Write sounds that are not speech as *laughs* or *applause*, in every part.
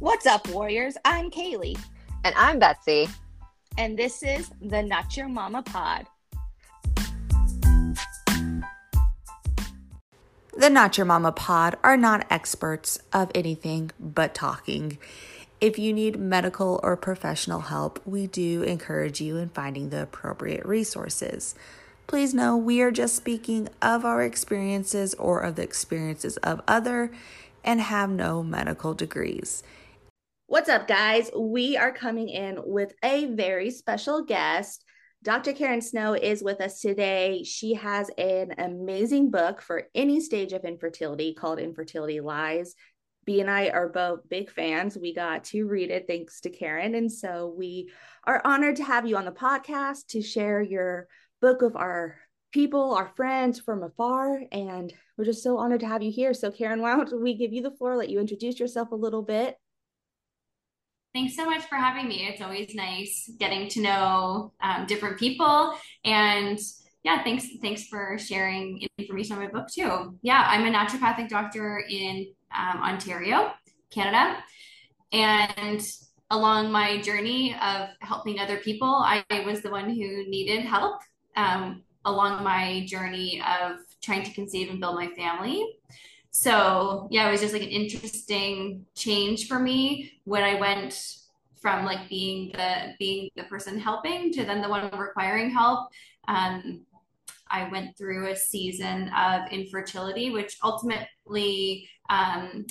What's up, Warriors? I'm Kaylee. And I'm Betsy. And this is the Notcha Momma Pod. The Notcha Momma Pod are not experts of anything but talking. If you need medical or professional help, we do encourage you in finding the appropriate resources. Please know we are just speaking of our experiences or of the experiences of other and have no medical degrees. What's up, guys? We are coming in with a very special guest. Dr. Karen Snow is with us today. She has an amazing book for any stage of infertility called Infertility Lies. B and I are both big fans. We got to read it thanks to Karen. And so we are honored to have you on the podcast to share your book of our people, our friends from afar. And we're just so honored to have you here. So, Karen, why don't we give you the floor, let you introduce yourself a little bit? Thanks so much for having me. It's always nice getting to know um, different people. And yeah, thanks thanks for sharing information on my book too. Yeah, I'm a naturopathic doctor in um, Ontario, Canada. And along my journey of helping other people, I was the one who needed help um, along my journey of trying to conceive and build my family. So yeah, it was just like an interesting change for me when I went from like being the being the person helping to then the one requiring help. Um, I went through a season of infertility, which ultimately um,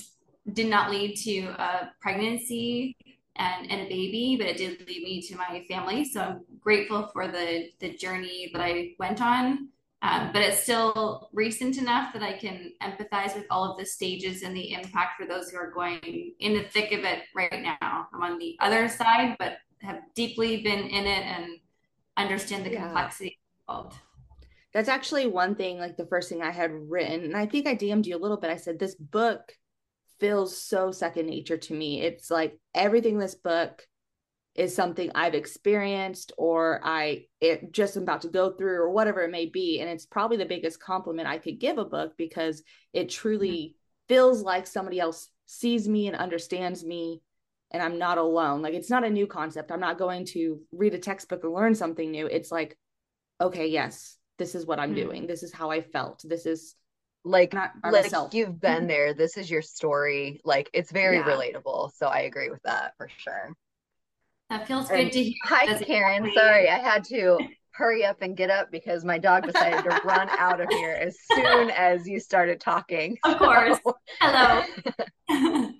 did not lead to a pregnancy and, and a baby, but it did lead me to my family. So I'm grateful for the the journey that I went on. Um, but it's still recent enough that I can empathize with all of the stages and the impact for those who are going in the thick of it right now. I'm on the other side, but have deeply been in it and understand the yeah. complexity involved. That's actually one thing, like the first thing I had written, and I think I DM'd you a little bit. I said, This book feels so second nature to me. It's like everything this book is something I've experienced or I it just am about to go through or whatever it may be. And it's probably the biggest compliment I could give a book because it truly mm-hmm. feels like somebody else sees me and understands me and I'm not alone. Like it's not a new concept. I'm not going to read a textbook and learn something new. It's like, okay, yes, this is what I'm mm-hmm. doing. This is how I felt. This is like not like myself. you've been there. This is your story. Like it's very yeah. relatable. So I agree with that for sure. That feels good to hear. Hi, Karen. Sorry, I had to hurry up and get up because my dog decided to run out of here as soon as you started talking. Of course. Hello. *laughs*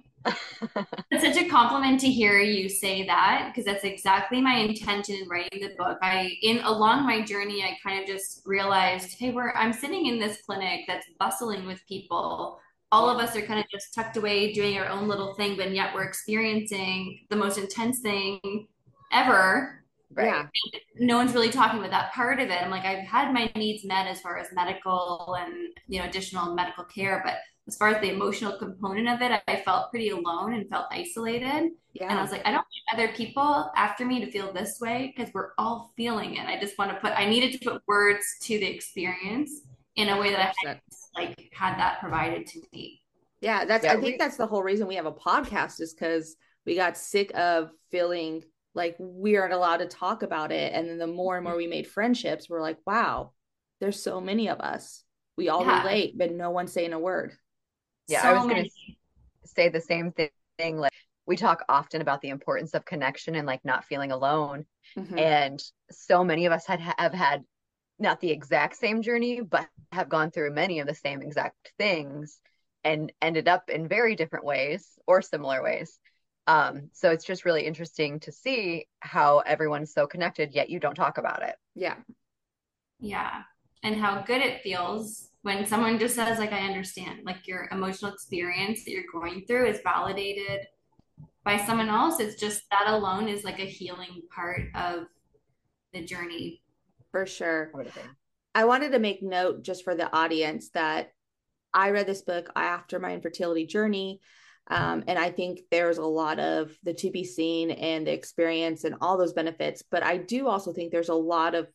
it's such a compliment to hear you say that because that's exactly my intention in writing the book. I in along my journey I kind of just realized, hey, we're I'm sitting in this clinic that's bustling with people all of us are kind of just tucked away doing our own little thing, but yet we're experiencing the most intense thing ever. Right. Yeah. No one's really talking about that part of it. I'm like, I've had my needs met as far as medical and you know additional medical care, but as far as the emotional component of it, I felt pretty alone and felt isolated. Yeah. And I was like, I don't want other people after me to feel this way because we're all feeling it. I just want to put, I needed to put words to the experience in a way that I like had that provided to me. Yeah, that's yeah, I think we, that's the whole reason we have a podcast is because we got sick of feeling like we aren't allowed to talk about it. And then the more and more we made friendships, we're like, wow, there's so many of us. We all yeah. relate, but no one's saying a word. Yeah, so I was gonna say the same thing. Like we talk often about the importance of connection and like not feeling alone. Mm-hmm. And so many of us had have had not the exact same journey, but have gone through many of the same exact things and ended up in very different ways or similar ways. Um, so it's just really interesting to see how everyone's so connected, yet you don't talk about it. Yeah. Yeah. And how good it feels when someone just says, like, I understand, like your emotional experience that you're going through is validated by someone else. It's just that alone is like a healing part of the journey for sure. I wanted to make note just for the audience that I read this book after my infertility journey. Um, and I think there's a lot of the to be seen and the experience and all those benefits. But I do also think there's a lot of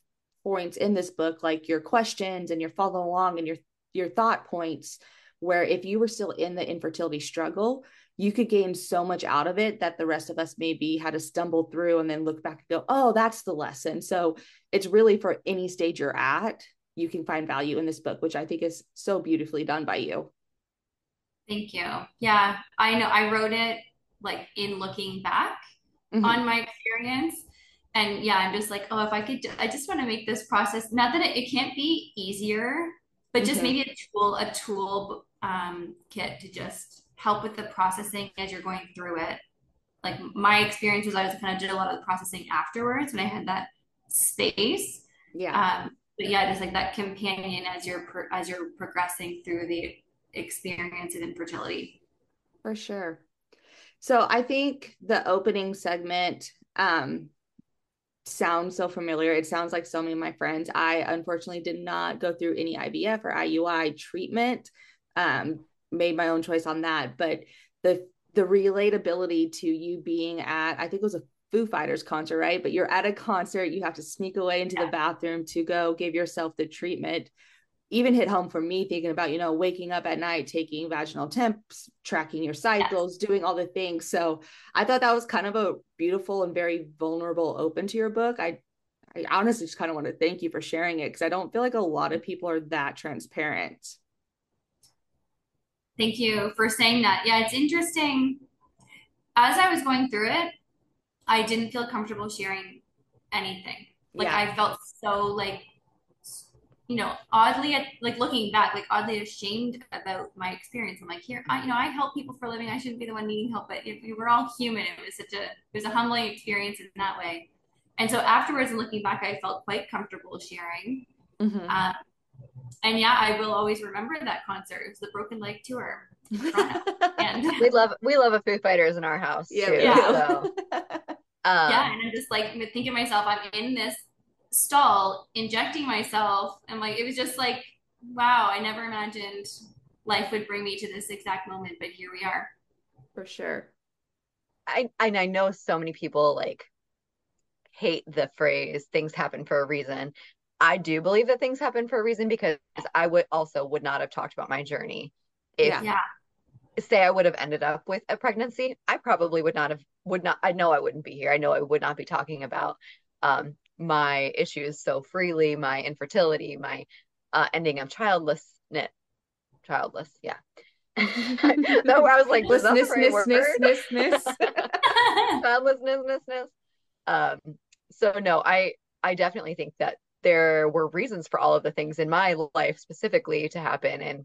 points in this book, like your questions and your following along and your your thought points, where if you were still in the infertility struggle, you could gain so much out of it that the rest of us maybe had to stumble through and then look back and go, oh, that's the lesson. So it's really for any stage you're at, you can find value in this book, which I think is so beautifully done by you. Thank you. Yeah, I know I wrote it like in looking back mm-hmm. on my experience. And yeah, I'm just like, oh, if I could, I just want to make this process, not that it, it can't be easier, but just mm-hmm. maybe a tool, a tool um, kit to just help with the processing as you're going through it. Like my experience was I was kind of did a lot of the processing afterwards when I had that space. Yeah. Um, but yeah, just like that companion as you're pro- as you're progressing through the experience of infertility. For sure. So I think the opening segment um, sounds so familiar. It sounds like so many of my friends. I unfortunately did not go through any IVF or IUI treatment. Um, made my own choice on that, but the the relatability to you being at I think it was a Foo Fighters concert, right? But you're at a concert, you have to sneak away into yeah. the bathroom to go give yourself the treatment even hit home for me thinking about you know waking up at night taking vaginal temps tracking your cycles yes. doing all the things so i thought that was kind of a beautiful and very vulnerable open to your book i i honestly just kind of want to thank you for sharing it because i don't feel like a lot of people are that transparent thank you for saying that yeah it's interesting as i was going through it i didn't feel comfortable sharing anything like yeah. i felt so like you know, oddly, at, like looking back, like oddly ashamed about my experience. I'm like, here, I, you know, I help people for a living. I shouldn't be the one needing help, but if we were all human, it was such a, it was a humbling experience in that way. And so afterwards, and looking back, I felt quite comfortable sharing. Mm-hmm. Um, and yeah, I will always remember that concert. It was the Broken Leg tour. *laughs* and we love we love a Foo Fighters in our house. Yeah, too, yeah. So. *laughs* Um, yeah, and I'm just like thinking myself, I'm in this stall injecting myself and like it was just like wow i never imagined life would bring me to this exact moment but here we are. For sure. I and i know so many people like hate the phrase things happen for a reason. I do believe that things happen for a reason because i would also would not have talked about my journey if yeah. Say i would have ended up with a pregnancy i probably would not have would not i know i wouldn't be here. I know i would not be talking about um my issues so freely, my infertility, my uh, ending of childlessness, childless, yeah. *laughs* no, I was like, childlessness, *laughs* *laughs* childlessness, Um, so no, I I definitely think that there were reasons for all of the things in my life specifically to happen, and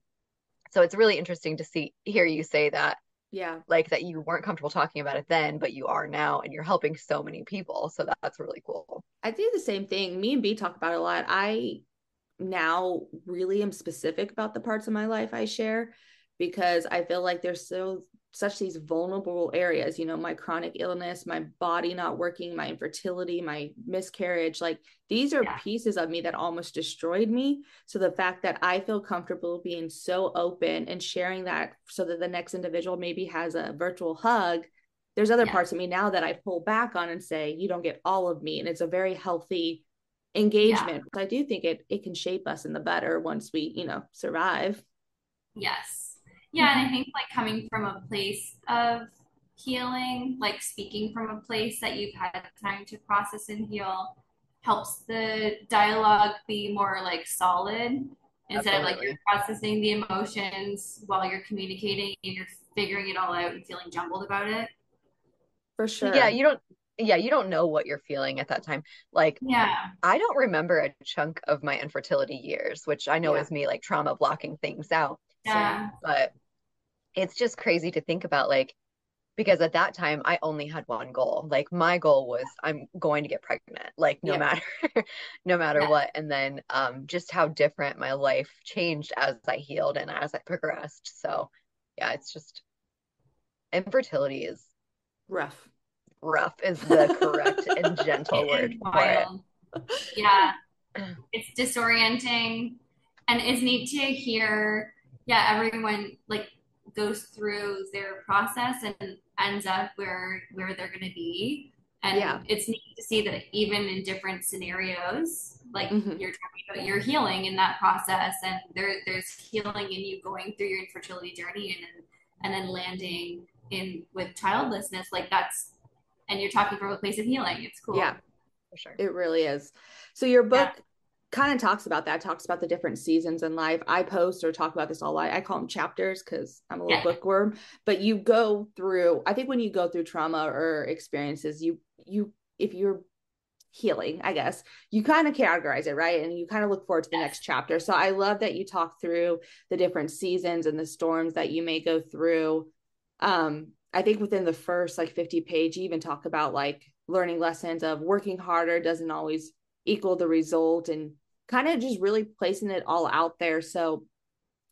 so it's really interesting to see hear you say that yeah. like that you weren't comfortable talking about it then but you are now and you're helping so many people. So that's really cool. I do the same thing. Me and b talk about it a lot. I now really am specific about the parts of my life i share because i feel like there's so such these vulnerable areas you know my chronic illness my body not working my infertility my miscarriage like these are yeah. pieces of me that almost destroyed me so the fact that i feel comfortable being so open and sharing that so that the next individual maybe has a virtual hug there's other yeah. parts of me now that i pull back on and say you don't get all of me and it's a very healthy engagement yeah. i do think it it can shape us in the better once we you know survive yes yeah, and I mm-hmm. think like coming from a place of healing, like speaking from a place that you've had time to process and heal helps the dialogue be more like solid instead Absolutely. of like you're processing the emotions while you're communicating and you're figuring it all out and feeling jumbled about it. For sure. Yeah, you don't yeah, you don't know what you're feeling at that time. Like, yeah, I don't remember a chunk of my infertility years, which I know yeah. is me like trauma blocking things out. Yeah. But it's just crazy to think about, like, because at that time I only had one goal. Like my goal was I'm going to get pregnant, like no yeah. matter *laughs* no matter yeah. what. And then um just how different my life changed as I healed and as I progressed. So yeah, it's just infertility is rough. Rough is the *laughs* correct and gentle word for it. *laughs* Yeah. It's disorienting and it's neat to hear yeah, everyone like goes through their process and ends up where where they're going to be and yeah. it's neat to see that even in different scenarios like mm-hmm. you're talking about your healing in that process and there there's healing in you going through your infertility journey and and then landing in with childlessness like that's and you're talking from a place of healing it's cool yeah for sure it really is so your book yeah. Kind of talks about that talks about the different seasons in life i post or talk about this all i, I call them chapters because i'm a little yeah. bookworm but you go through i think when you go through trauma or experiences you you if you're healing, I guess. You kind of categorize it, right? And you kind of look forward to the next chapter. So I love that you talk through the different seasons and the storms that you may go through. Um, I think within the first like 50 page, you even talk about like learning lessons of working harder doesn't always equal the result and kind of just really placing it all out there. So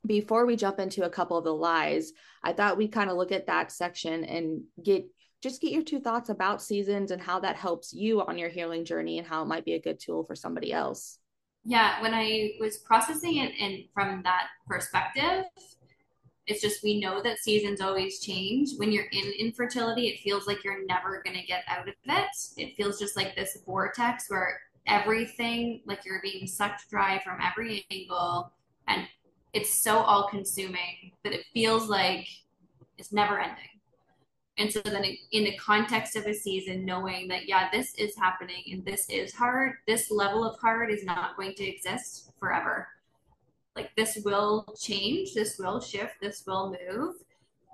before we jump into a couple of the lies, I thought we kind of look at that section and get just get your two thoughts about seasons and how that helps you on your healing journey and how it might be a good tool for somebody else. Yeah, when I was processing it and from that perspective, it's just we know that seasons always change. When you're in infertility, it feels like you're never going to get out of it. It feels just like this vortex where everything, like you're being sucked dry from every angle, and it's so all consuming that it feels like it's never ending. And so then in the context of a season, knowing that, yeah, this is happening and this is hard, this level of hard is not going to exist forever. Like this will change, this will shift, this will move,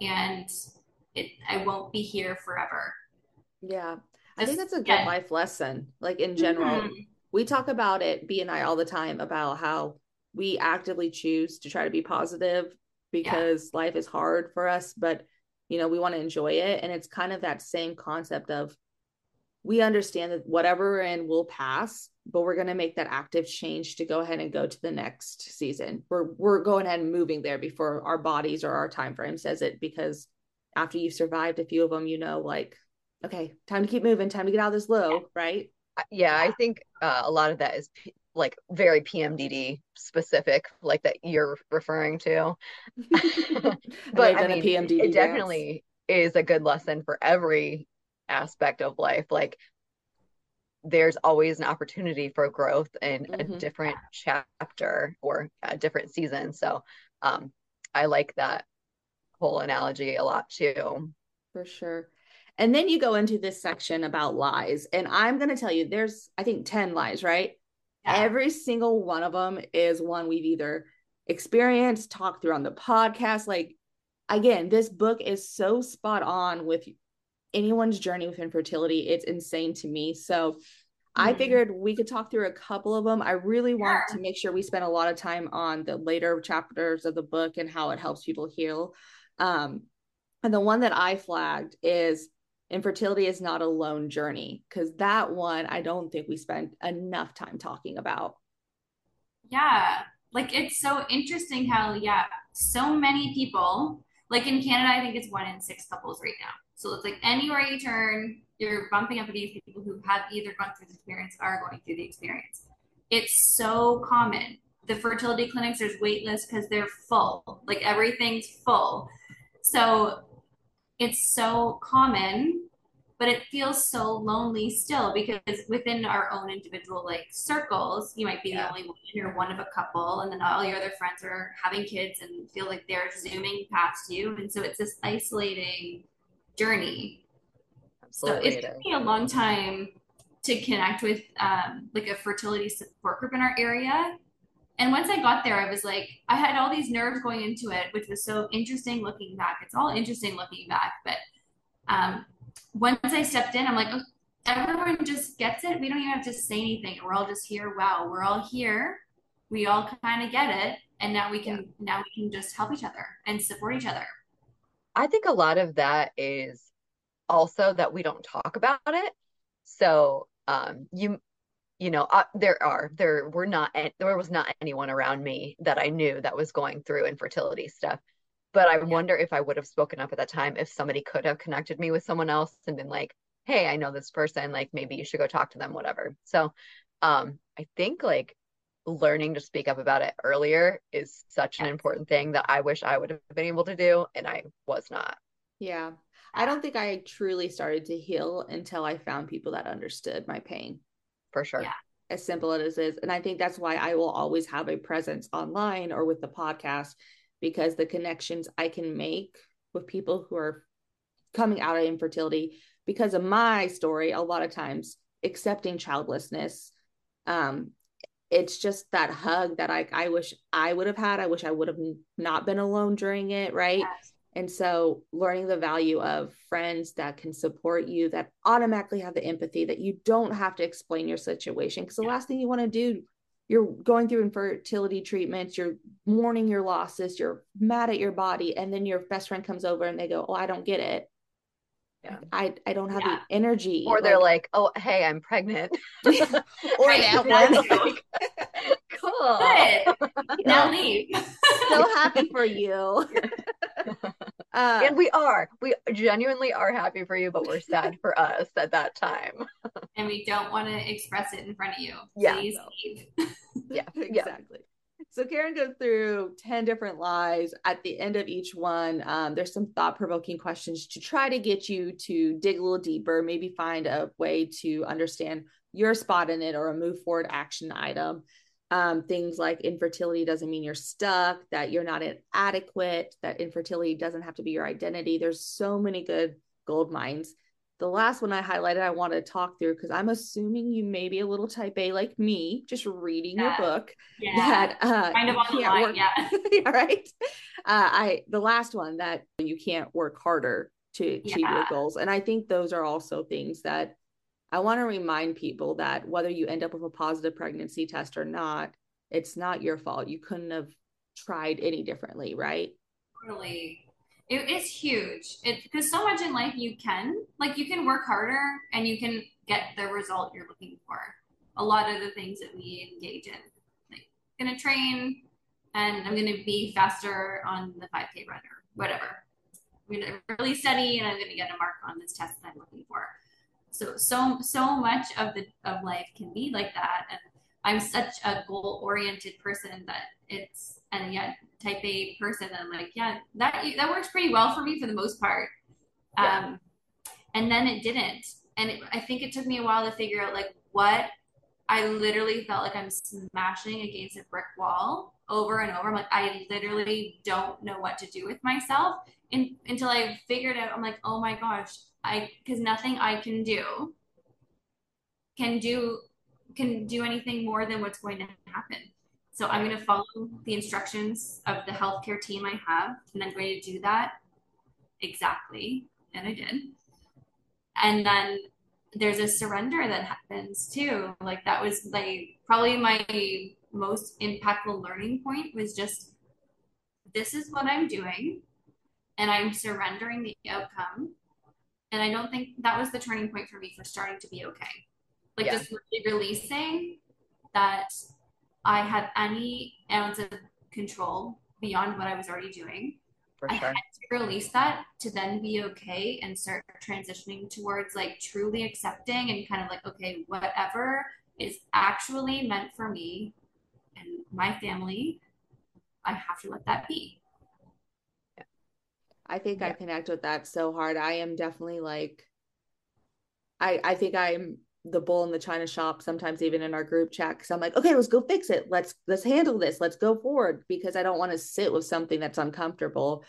and it I won't be here forever. Yeah. I think that's a good yeah. life lesson. Like in general, mm-hmm. we talk about it, B and I all the time about how we actively choose to try to be positive because yeah. life is hard for us, but you know we want to enjoy it and it's kind of that same concept of we understand that whatever we're in will pass but we're going to make that active change to go ahead and go to the next season we're we're going ahead and moving there before our bodies or our time frame says it because after you've survived a few of them you know like okay time to keep moving time to get out of this low right yeah i think uh, a lot of that is like very PMDD specific, like that you're referring to. *laughs* but I mean, PMDD it definitely is a good lesson for every aspect of life. Like there's always an opportunity for growth in mm-hmm. a different chapter or a different season. So um, I like that whole analogy a lot too. For sure. And then you go into this section about lies. And I'm going to tell you, there's, I think, 10 lies, right? Yeah. Every single one of them is one we've either experienced, talked through on the podcast. Like, again, this book is so spot on with anyone's journey with infertility. It's insane to me. So, I mm-hmm. figured we could talk through a couple of them. I really want yeah. to make sure we spend a lot of time on the later chapters of the book and how it helps people heal. Um, and the one that I flagged is infertility is not a lone journey because that one I don't think we spent enough time talking about. Yeah, like it's so interesting how yeah, so many people like in Canada I think it's one in six couples right now. So it's like anywhere you turn, you're bumping up against people who have either gone through the experience or are going through the experience. It's so common. The fertility clinics, there's wait lists because they're full. Like everything's full. So it's so common but it feels so lonely still because within our own individual like circles you might be yeah. the only one you're one of a couple and then all your other friends are having kids and feel like they're zooming past you and so it's this isolating journey Absolutely so it took me a long time to connect with um, like a fertility support group in our area and once I got there, I was like, I had all these nerves going into it, which was so interesting looking back. It's all interesting looking back, but um, once I stepped in, I'm like, oh, everyone just gets it. We don't even have to say anything. We're all just here. Wow, we're all here. We all kind of get it, and now we can yeah. now we can just help each other and support each other. I think a lot of that is also that we don't talk about it. So um, you you know uh, there are there were not there was not anyone around me that I knew that was going through infertility stuff but I yeah. wonder if I would have spoken up at that time if somebody could have connected me with someone else and been like, hey, I know this person, like maybe you should go talk to them, whatever. So um, I think like learning to speak up about it earlier is such an important thing that I wish I would have been able to do and I was not. Yeah. I don't think I truly started to heal until I found people that understood my pain. For sure. Yeah. as simple as it is. And I think that's why I will always have a presence online or with the podcast because the connections I can make with people who are coming out of infertility because of my story, a lot of times accepting childlessness. Um, it's just that hug that I, I wish I would have had. I wish I would have not been alone during it. Right. Yes. And so learning the value of friends that can support you, that automatically have the empathy, that you don't have to explain your situation. Because the last thing you want to do, you're going through infertility treatments, you're mourning your losses, you're mad at your body, and then your best friend comes over and they go, Oh, I don't get it. Yeah. I, I don't have yeah. the energy. Or they're like, Oh, hey, I'm pregnant. *laughs* *laughs* or *laughs* that one. cool. Good. Now leave. so happy for you. Uh, and we are. We genuinely are happy for you, but we're sad for us at that time. *laughs* and we don't want to express it in front of you. Yeah. Please no. leave. *laughs* yeah, exactly. So Karen goes through 10 different lies. At the end of each one, um, there's some thought provoking questions to try to get you to dig a little deeper, maybe find a way to understand your spot in it or a move forward action item um, things like infertility doesn't mean you're stuck, that you're not inadequate, that infertility doesn't have to be your identity. There's so many good gold mines. The last one I highlighted, I want to talk through because I'm assuming you may be a little type A like me, just reading yeah. your book. Yeah. That uh, kind of on the line, work. yeah. *laughs* yeah, right. Uh, I the last one that you can't work harder to achieve yeah. your goals, and I think those are also things that I want to remind people that whether you end up with a positive pregnancy test or not, it's not your fault. You couldn't have tried any differently, right? Totally. It is huge. It because so much in life you can like you can work harder and you can get the result you're looking for. A lot of the things that we engage in, like I'm gonna train and I'm gonna be faster on the 5K run or whatever. I'm gonna really study and I'm gonna get a mark on this test that I'm looking for so so so much of the of life can be like that. And i'm such a goal oriented person that it's and yet type a person and i'm like yeah that that works pretty well for me for the most part. Yeah. um and then it didn't. And it, i think it took me a while to figure out like what i literally felt like i'm smashing against a brick wall over and over. I'm like i literally don't know what to do with myself in, until i figured out i'm like oh my gosh I because nothing I can do can do can do anything more than what's going to happen. So I'm going to follow the instructions of the healthcare team I have, and I'm going to do that exactly, and I did. And then there's a surrender that happens too. Like that was like probably my most impactful learning point was just this is what I'm doing, and I'm surrendering the outcome and I don't think that was the turning point for me for starting to be okay. Like yeah. just really releasing that I had any ounce of control beyond what I was already doing. For I had to release that to then be okay and start transitioning towards like truly accepting and kind of like, okay, whatever is actually meant for me and my family, I have to let that be. I think yeah. I connect with that so hard. I am definitely like I I think I'm the bull in the china shop sometimes even in our group chat because i'm like okay let's go fix it let's let's handle this let's go forward because i don't want to sit with something that's uncomfortable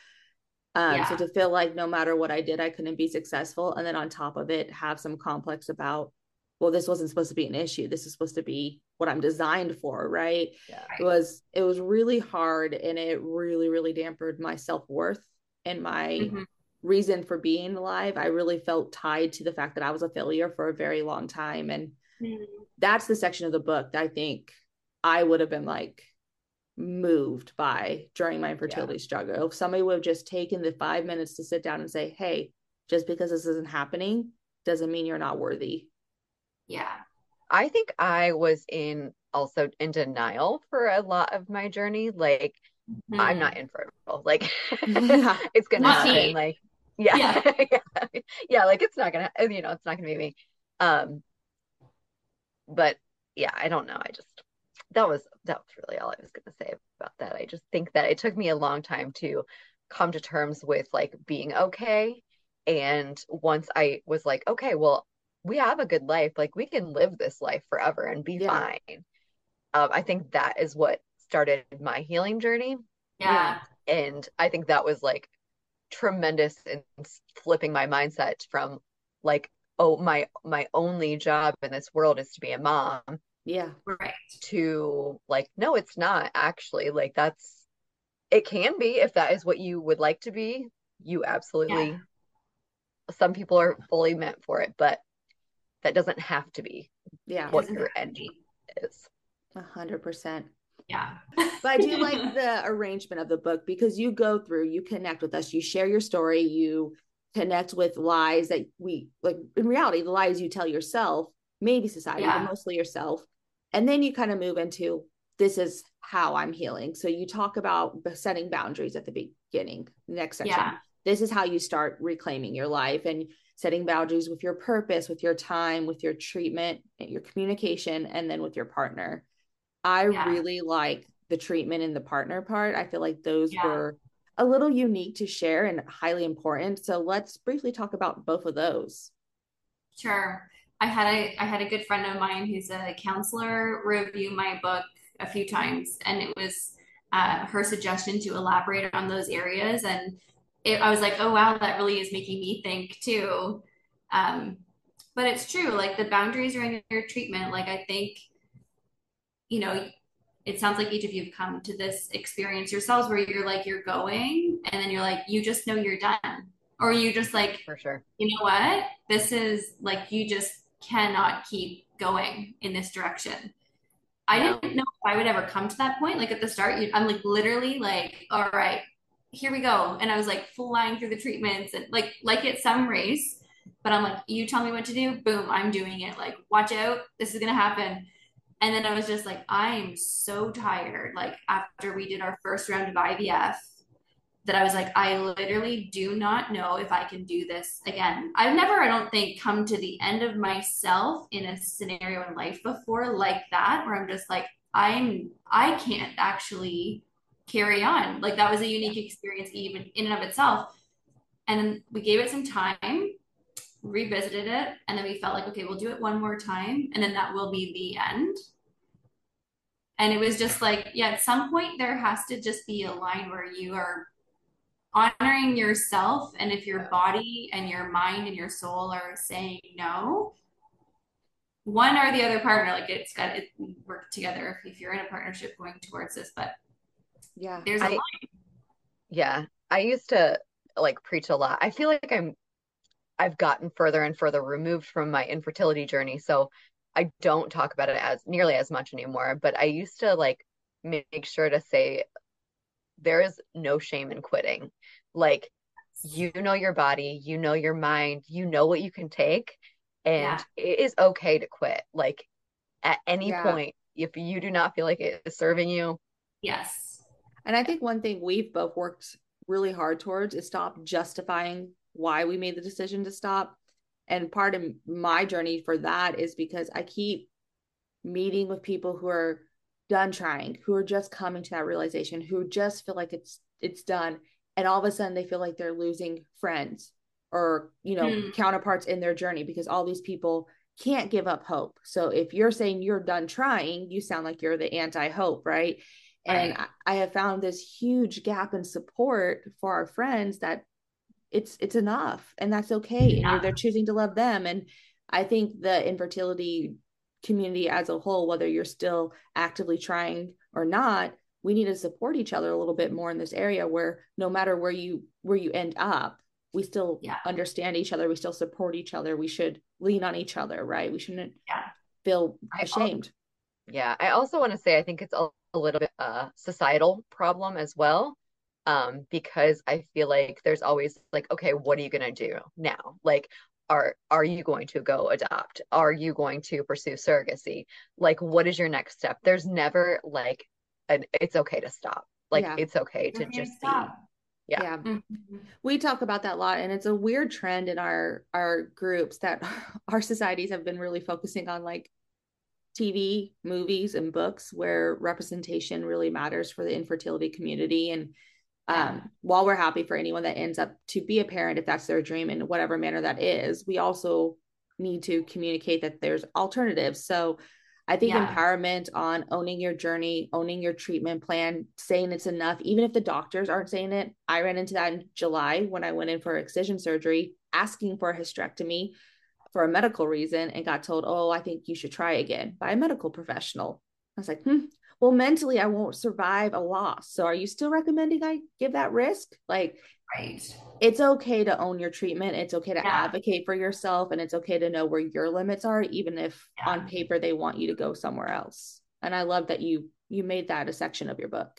um yeah. so to feel like no matter what i did i couldn't be successful and then on top of it have some complex about well this wasn't supposed to be an issue this is supposed to be what i'm designed for right yeah. it was it was really hard and it really really dampened my self-worth and my mm-hmm. reason for being alive, I really felt tied to the fact that I was a failure for a very long time. And mm-hmm. that's the section of the book that I think I would have been like moved by during my infertility yeah. struggle. If somebody would have just taken the five minutes to sit down and say, Hey, just because this isn't happening doesn't mean you're not worthy. Yeah. I think I was in also in denial for a lot of my journey. Like Mm-hmm. I'm not infertile. Like *laughs* it's gonna not happen. Me. Like yeah. Yeah. *laughs* yeah, like it's not gonna you know, it's not gonna be me. Um but yeah, I don't know. I just that was that was really all I was gonna say about that. I just think that it took me a long time to come to terms with like being okay. And once I was like, okay, well, we have a good life. Like we can live this life forever and be yeah. fine. Um, I think that is what started my healing journey. Yeah. And I think that was like tremendous in flipping my mindset from like, oh, my my only job in this world is to be a mom. Yeah. Right. To like, no, it's not actually. Like that's it can be if that is what you would like to be. You absolutely yeah. some people are fully meant for it, but that doesn't have to be yeah what your end is. A hundred percent. Yeah. but I do *laughs* like the arrangement of the book because you go through, you connect with us, you share your story, you connect with lies that we like in reality, the lies you tell yourself, maybe society, yeah. but mostly yourself. And then you kind of move into this is how I'm healing. So you talk about setting boundaries at the beginning, next section. Yeah. This is how you start reclaiming your life and setting boundaries with your purpose, with your time, with your treatment, your communication, and then with your partner. I yeah. really like the treatment and the partner part. I feel like those yeah. were a little unique to share and highly important. So let's briefly talk about both of those. Sure. I had a I had a good friend of mine who's a counselor review my book a few times, and it was uh, her suggestion to elaborate on those areas. And it, I was like, oh wow, that really is making me think too. Um, but it's true, like the boundaries around your treatment. Like I think you know, it sounds like each of you have come to this experience yourselves where you're like, you're going, and then you're like, you just know you're done. Or you just like, for sure, you know what? This is like, you just cannot keep going in this direction. I didn't know if I would ever come to that point. Like at the start, you, I'm like literally like, all right, here we go. And I was like flying through the treatments and like, like it's some race, but I'm like, you tell me what to do. Boom, I'm doing it. Like, watch out. This is going to happen. And then I was just like, I'm so tired. Like after we did our first round of IVF, that I was like, I literally do not know if I can do this again. I've never, I don't think, come to the end of myself in a scenario in life before like that, where I'm just like, I'm, I can't actually carry on. Like that was a unique experience, even in and of itself. And we gave it some time, revisited it, and then we felt like, okay, we'll do it one more time, and then that will be the end and it was just like yeah at some point there has to just be a line where you are honoring yourself. And if your body and your mind and your soul are saying no one or the other partner like it's got to work together if, if you're in a partnership going towards this but yeah. there's a I, line. Yeah. I used to like preach a lot. I feel like i'm i've gotten further and further removed from my infertility journey. So I don't talk about it as nearly as much anymore, but I used to like make sure to say there is no shame in quitting. Like you know your body, you know your mind, you know what you can take and yeah. it is okay to quit. Like at any yeah. point if you do not feel like it is serving you. Yes. And I think one thing we've both worked really hard towards is stop justifying why we made the decision to stop and part of my journey for that is because I keep meeting with people who are done trying, who are just coming to that realization, who just feel like it's it's done and all of a sudden they feel like they're losing friends or you know mm. counterparts in their journey because all these people can't give up hope. So if you're saying you're done trying, you sound like you're the anti-hope, right? And right. I, I have found this huge gap in support for our friends that it's it's enough and that's okay yeah. and they're choosing to love them and i think the infertility community as a whole whether you're still actively trying or not we need to support each other a little bit more in this area where no matter where you where you end up we still yeah. understand each other we still support each other we should lean on each other right we shouldn't yeah. feel ashamed yeah i also want to say i think it's a, a little bit a societal problem as well um, because I feel like there's always like, okay, what are you gonna do now? Like, are are you going to go adopt? Are you going to pursue surrogacy? Like, what is your next step? There's never like an it's okay to stop. Like, yeah. it's okay to just stop. be. Yeah. yeah. Mm-hmm. We talk about that a lot and it's a weird trend in our our groups that *laughs* our societies have been really focusing on like TV, movies and books where representation really matters for the infertility community and um, while we're happy for anyone that ends up to be a parent if that's their dream in whatever manner that is we also need to communicate that there's alternatives. So I think yeah. empowerment on owning your journey, owning your treatment plan, saying it's enough, even if the doctors aren't saying it. I ran into that in July when I went in for excision surgery, asking for a hysterectomy for a medical reason, and got told, Oh, I think you should try again by a medical professional. I was like, hmm, well, mentally, I won't survive a loss. So are you still recommending I give that risk? Like, right. It's okay to own your treatment. It's okay to yeah. advocate for yourself. And it's okay to know where your limits are, even if yeah. on paper they want you to go somewhere else. And I love that you you made that a section of your book.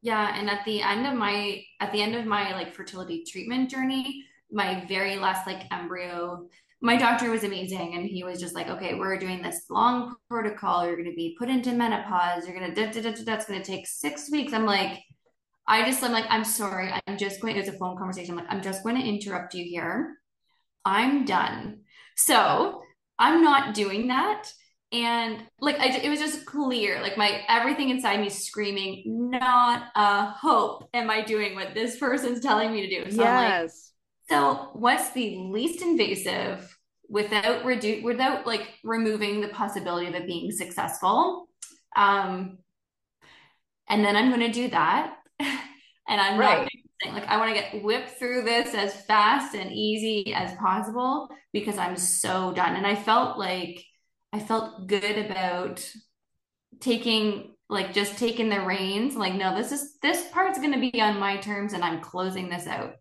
Yeah. And at the end of my at the end of my like fertility treatment journey, my very last like embryo my doctor was amazing and he was just like okay we're doing this long protocol. You're going to be put into menopause. You're going to that's going to take six weeks. I'm like i just i'm like i'm sorry. I'm just going it was a phone conversation. I'm like i'm just going to interrupt you here. I'm done. So i'm not doing that. And like I, it was just clear like my everything inside me screaming not a hope am i doing what this person's telling me to do. So yes so, what's the least invasive without redu- without like removing the possibility of it being successful? Um, and then I'm going to do that, *laughs* and I'm right. not like I want to get whipped through this as fast and easy as possible because I'm so done. And I felt like I felt good about taking like just taking the reins like no this is this part's going to be on my terms and i'm closing this out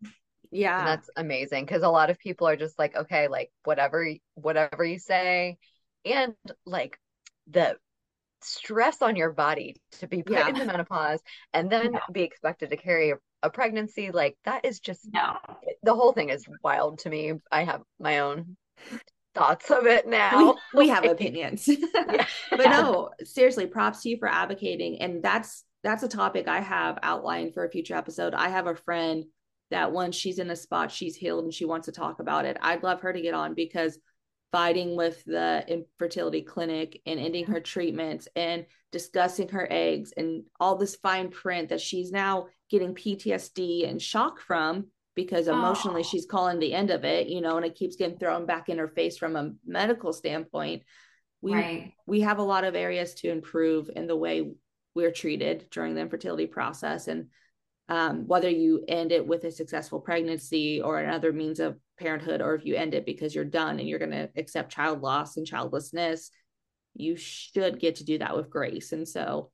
yeah. And that's amazing because a lot of people are just like, okay, like whatever whatever you say and like the stress on your body to be put yeah. into menopause and then yeah. be expected to carry a, a, pregnancy like that is just no. the whole thing is wild to me. I have my own thoughts of it now. We, we have *laughs* opinions. yeah. *laughs* but no, seriously, props to you for advocating and that's that's a topic I have outlined for a future episode. I have a friend that once she's in a spot, she's healed and she wants to talk about it. I'd love her to get on because fighting with the infertility clinic and ending her treatments and discussing her eggs and all this fine print that she's now getting PTSD and shock from because emotionally oh. she's calling the end of it, you know, and it keeps getting thrown back in her face from a medical standpoint. We right. we have a lot of areas to improve in the way we're treated during the infertility process and um, whether you end it with a successful pregnancy or another means of parenthood, or if you end it because you're done and you're going to accept child loss and childlessness, you should get to do that with grace. And so,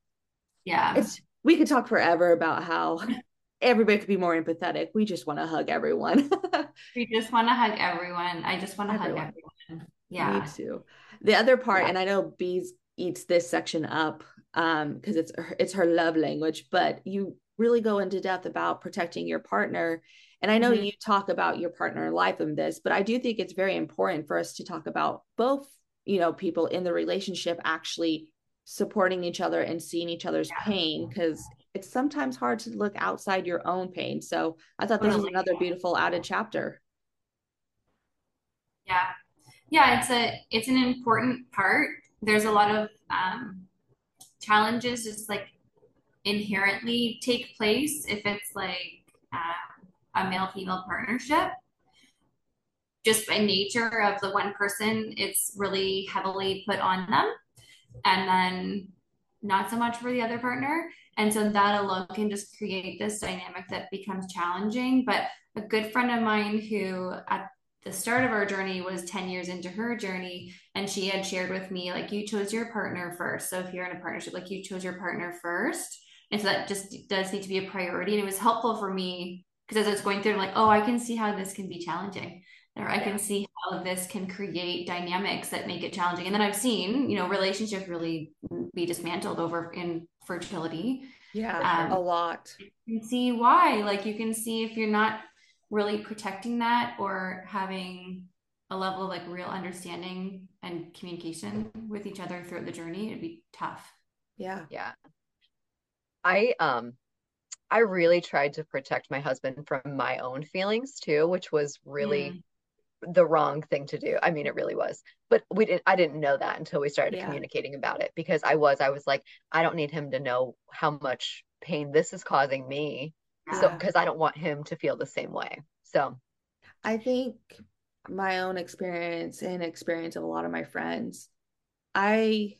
yeah, it's we could talk forever about how *laughs* everybody could be more empathetic. We just want to hug everyone. *laughs* we just want to hug everyone. I just want to hug everyone. Yeah, me too. The other part, yeah. and I know Bees eats this section up um because it's it's her love language, but you really go into depth about protecting your partner. And I know mm-hmm. you talk about your partner life in this, but I do think it's very important for us to talk about both, you know, people in the relationship actually supporting each other and seeing each other's yeah. pain because it's sometimes hard to look outside your own pain. So I thought this was another beautiful added chapter. Yeah. Yeah, it's a it's an important part. There's a lot of um challenges just like inherently take place if it's like uh, a male female partnership. Just by nature of the one person, it's really heavily put on them, and then not so much for the other partner. And so that alone can just create this dynamic that becomes challenging. But a good friend of mine who at the start of our journey was 10 years into her journey and she had shared with me like you chose your partner first so if you're in a partnership like you chose your partner first and so that just does need to be a priority. And it was helpful for me because as I was going through, I'm like, oh, I can see how this can be challenging. Or I can see how this can create dynamics that make it challenging. And then I've seen, you know, relationships really be dismantled over infertility. Yeah, um, a lot. You can see why. Like you can see if you're not really protecting that or having a level of like real understanding and communication with each other throughout the journey, it'd be tough. Yeah. Yeah. I um I really tried to protect my husband from my own feelings too, which was really mm. the wrong thing to do. I mean, it really was. But we didn't I didn't know that until we started yeah. communicating about it because I was I was like, I don't need him to know how much pain this is causing me. Yeah. So because I don't want him to feel the same way. So I think my own experience and experience of a lot of my friends, I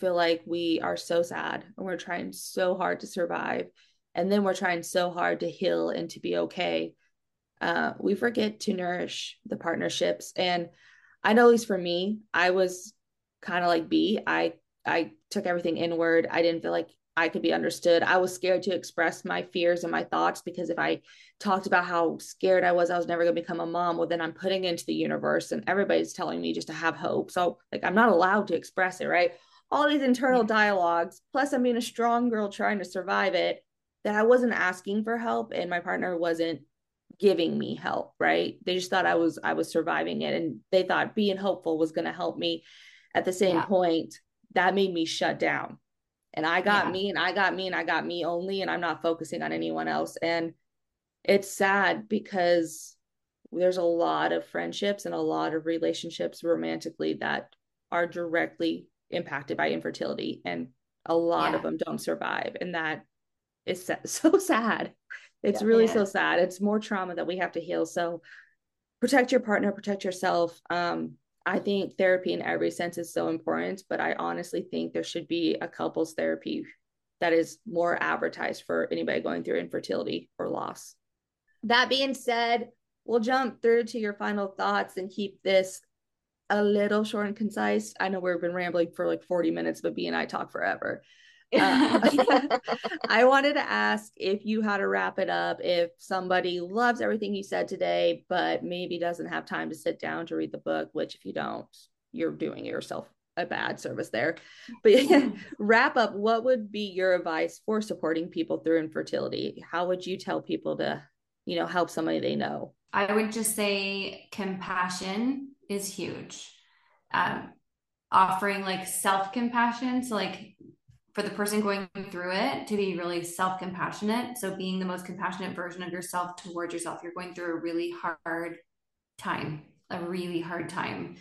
feel like we are so sad and we're trying so hard to survive. And then we're trying so hard to heal and to be okay. Uh, we forget to nourish the partnerships. And I know, at least for me, I was kind of like B. I I took everything inward. I didn't feel like I could be understood. I was scared to express my fears and my thoughts because if I talked about how scared I was, I was never going to become a mom. Well, then I'm putting into the universe and everybody's telling me just to have hope. So, like, I'm not allowed to express it, right? All these internal dialogues, plus I'm being a strong girl trying to survive it, that I wasn't asking for help and my partner wasn't giving me help, right? They just thought I was I was surviving it and they thought being hopeful was going to help me. At the same yeah. point, that made me shut down and I got yeah. me and I got me and I got me only and I'm not focusing on anyone else and it's sad because there's a lot of friendships and a lot of relationships romantically that are directly impacted by infertility and a lot yeah. of them don't survive and that is *laughs* so sad it's yeah, really so sad it's more trauma that we have to heal so protect your partner protect yourself um I think therapy in every sense is so important, but I honestly think there should be a couples therapy that is more advertised for anybody going through infertility or loss. That being said, we'll jump through to your final thoughts and keep this a little short and concise. I know we've been rambling for like 40 minutes, but B and I talk forever. Uh, *laughs* I wanted to ask if you had to wrap it up, if somebody loves everything you said today, but maybe doesn't have time to sit down to read the book, which if you don't, you're doing yourself a bad service there. But *laughs* wrap up, what would be your advice for supporting people through infertility? How would you tell people to, you know, help somebody they know? I would just say compassion is huge. Um, offering like self compassion. So, like, for the person going through it to be really self compassionate. So, being the most compassionate version of yourself towards yourself. You're going through a really hard time, a really hard time,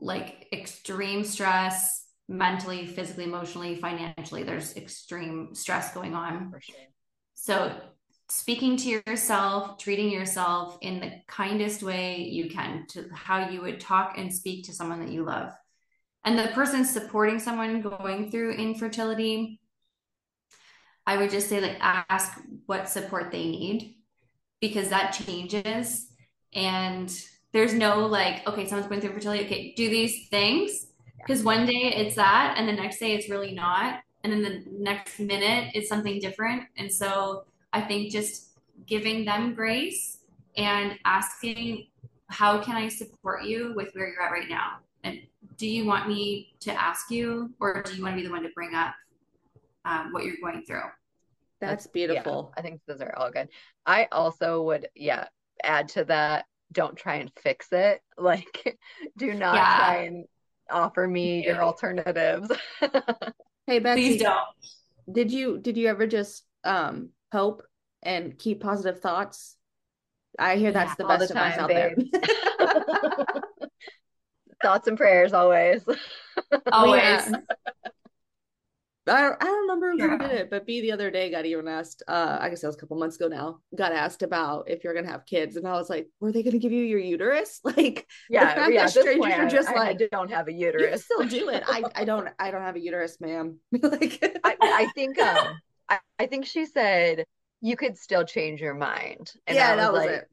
like extreme stress, mentally, physically, emotionally, financially. There's extreme stress going on. For sure. So, speaking to yourself, treating yourself in the kindest way you can to how you would talk and speak to someone that you love. And the person supporting someone going through infertility i would just say like ask what support they need because that changes. And there's no like okay someone's going through infertility. Okay do these things. Because one day it's that and the next day it's really not. And then the next minute it's something different. And so i think just giving them grace and asking how can i support you with where you're at right now? And do you want me to ask you or do you want to be the one to bring up um, what you're going through? That's beautiful. Yeah, i think those are all good. I also would yeah add to that don't try and fix it. *laughs* Like do not yeah. try and offer me your alternatives. *laughs* Hey betsy Please don't. did you did you ever just um hope and keep positive thoughts i hear that's yeah, the best the time, advice out babe. there *laughs* Thoughts and prayers always. *laughs* Always. Yeah. I don't, I don't remember who yeah. did it, but B the other day got even asked, uh, I guess that was a couple months ago now, got asked about if you're gonna have kids. And I was like, were they gonna give you your uterus? *laughs* Like yeah, yeah, strangers are just I, like I don't have a uterus. still do it. I, I don't I don't have a uterus, ma'am. like I, I think um I, I think she said you could still change your mind. And yeah, that was like, it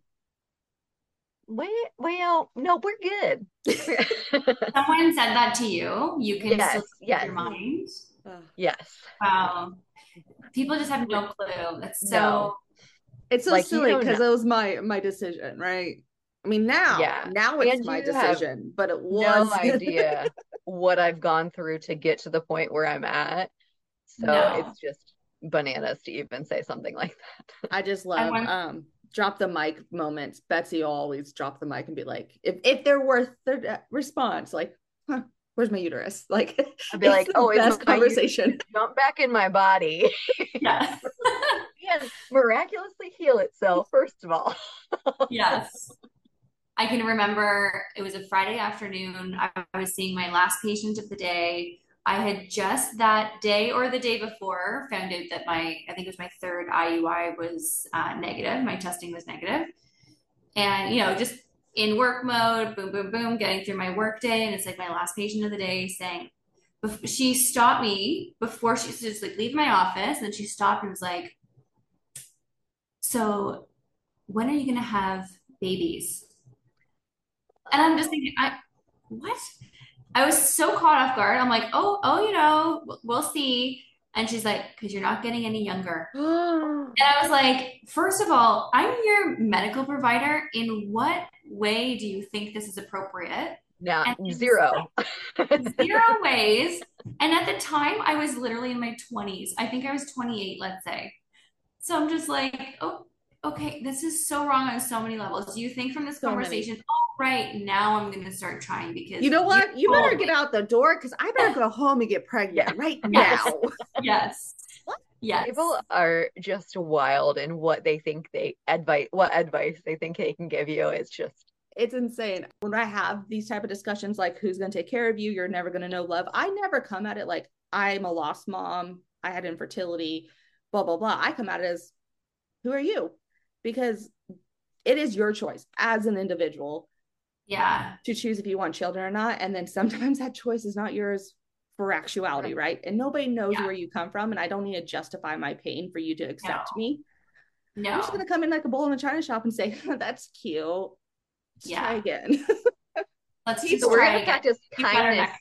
well, well, no, we're good. *laughs* Someone said that to you. You can yes, still yes. your mind. Yes. Wow. People just have no clue. That's so. No. It's so like, silly because it was my my decision, right? I mean, now, yeah, now it's and my decision, but it was no idea *laughs* what I've gone through to get to the point where I'm at. So no. it's just bananas to even say something like that. I just love I um drop the mic moments, Betsy will always drop the mic and be like, if if they're worth the uh, response, like, huh, where's my uterus? *laughs* Like, I'd be like, oh, best conversation. *laughs* Jump back in my body. *laughs* Yes. and miraculously heal itself, first of all. yes. I can remember it was a Friday afternoon. I was seeing my last patient of the day. I had just that day or the day before found out that my, I think it was my third IUI was uh, negative. My testing was negative. And, you know, just in work mode, boom, boom, boom, getting through my work day. And it's like my last patient of the day saying, she stopped me before she just like leave my office. And then she stopped and was like, So when are you going to have babies? And I'm just thinking, I, what? I was so caught off guard. I'm like, oh, oh, you know, we'll see. And she's like, because you're not getting any younger. *gasps* and I was like, first of all, I'm your medical provider. In what way do you think this is appropriate? Yeah, zero. *laughs* zero ways. And at the time, I was literally in my 20s. I think I was 28, let's say. So I'm just like, oh, okay, this is so wrong on so many levels. Do you think from this so conversation, many. Right, now I'm going to start trying because you know what? You, you better get out the door because I better *laughs* go home and get pregnant right yes. now. *laughs* yes. Yes. People are just wild in what they think they advice, what advice they think they can give you. It's just it's insane when i have these type of discussions like who's going to take care of you you're never going to know love i never come at it like i'm a lost mom i had infertility blah blah blah i come at it as who are you because it is your choice as an individual yeah. to choose if you want children or not. And then sometimes *laughs* that choice is not yours for actuality right. and nobody knows yeah. where you come from and i don't need to justify my pain for you to accept no. me. No. I'm just going to come in like a bowl in a china shop and say *laughs* that's cute. Let's yeah. try again. *laughs* Let's so we're going to practice kindness.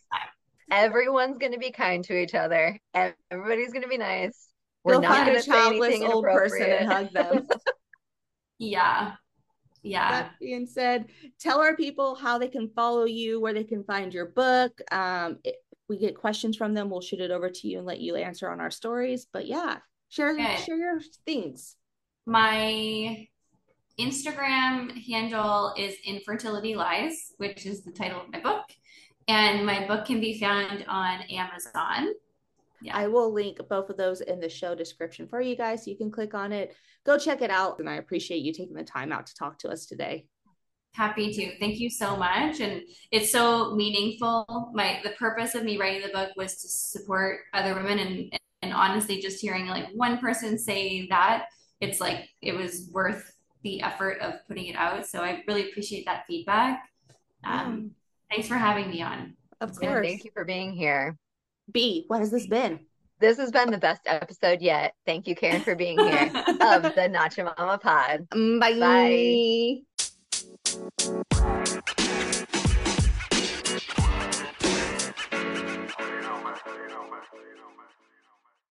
everyone's going to be kind to each other. Everybody's going to be nice. We're Go not going to say anything old person and hug them. Yeah. Yeah. That being said, tell our people how they can follow you, where they can find your book. Um, if we get questions from them, we'll shoot it over to you and let you answer on our stories. But yeah, share okay. share your things. My Instagram handle is Infertility Lies, which is the title of my book. And my book can be found on Amazon. Yeah. I will link both of those in the show description for you guys so you can click on it. Go check it out. And I appreciate you taking the time out to talk to us today. Happy to. Thank you so much. And it's so meaningful. My the purpose of me writing the book was to support other women and and honestly just hearing like one person say that, it's like it was worth the effort of putting it out. So I really appreciate that feedback. Um, thanks for having me on. Of course. thank you for being here. B, what has this been? This has been the best episode yet. Thank you, Karen, for being here *laughs* of the Your Mama Pod. Mm, bye. Bye.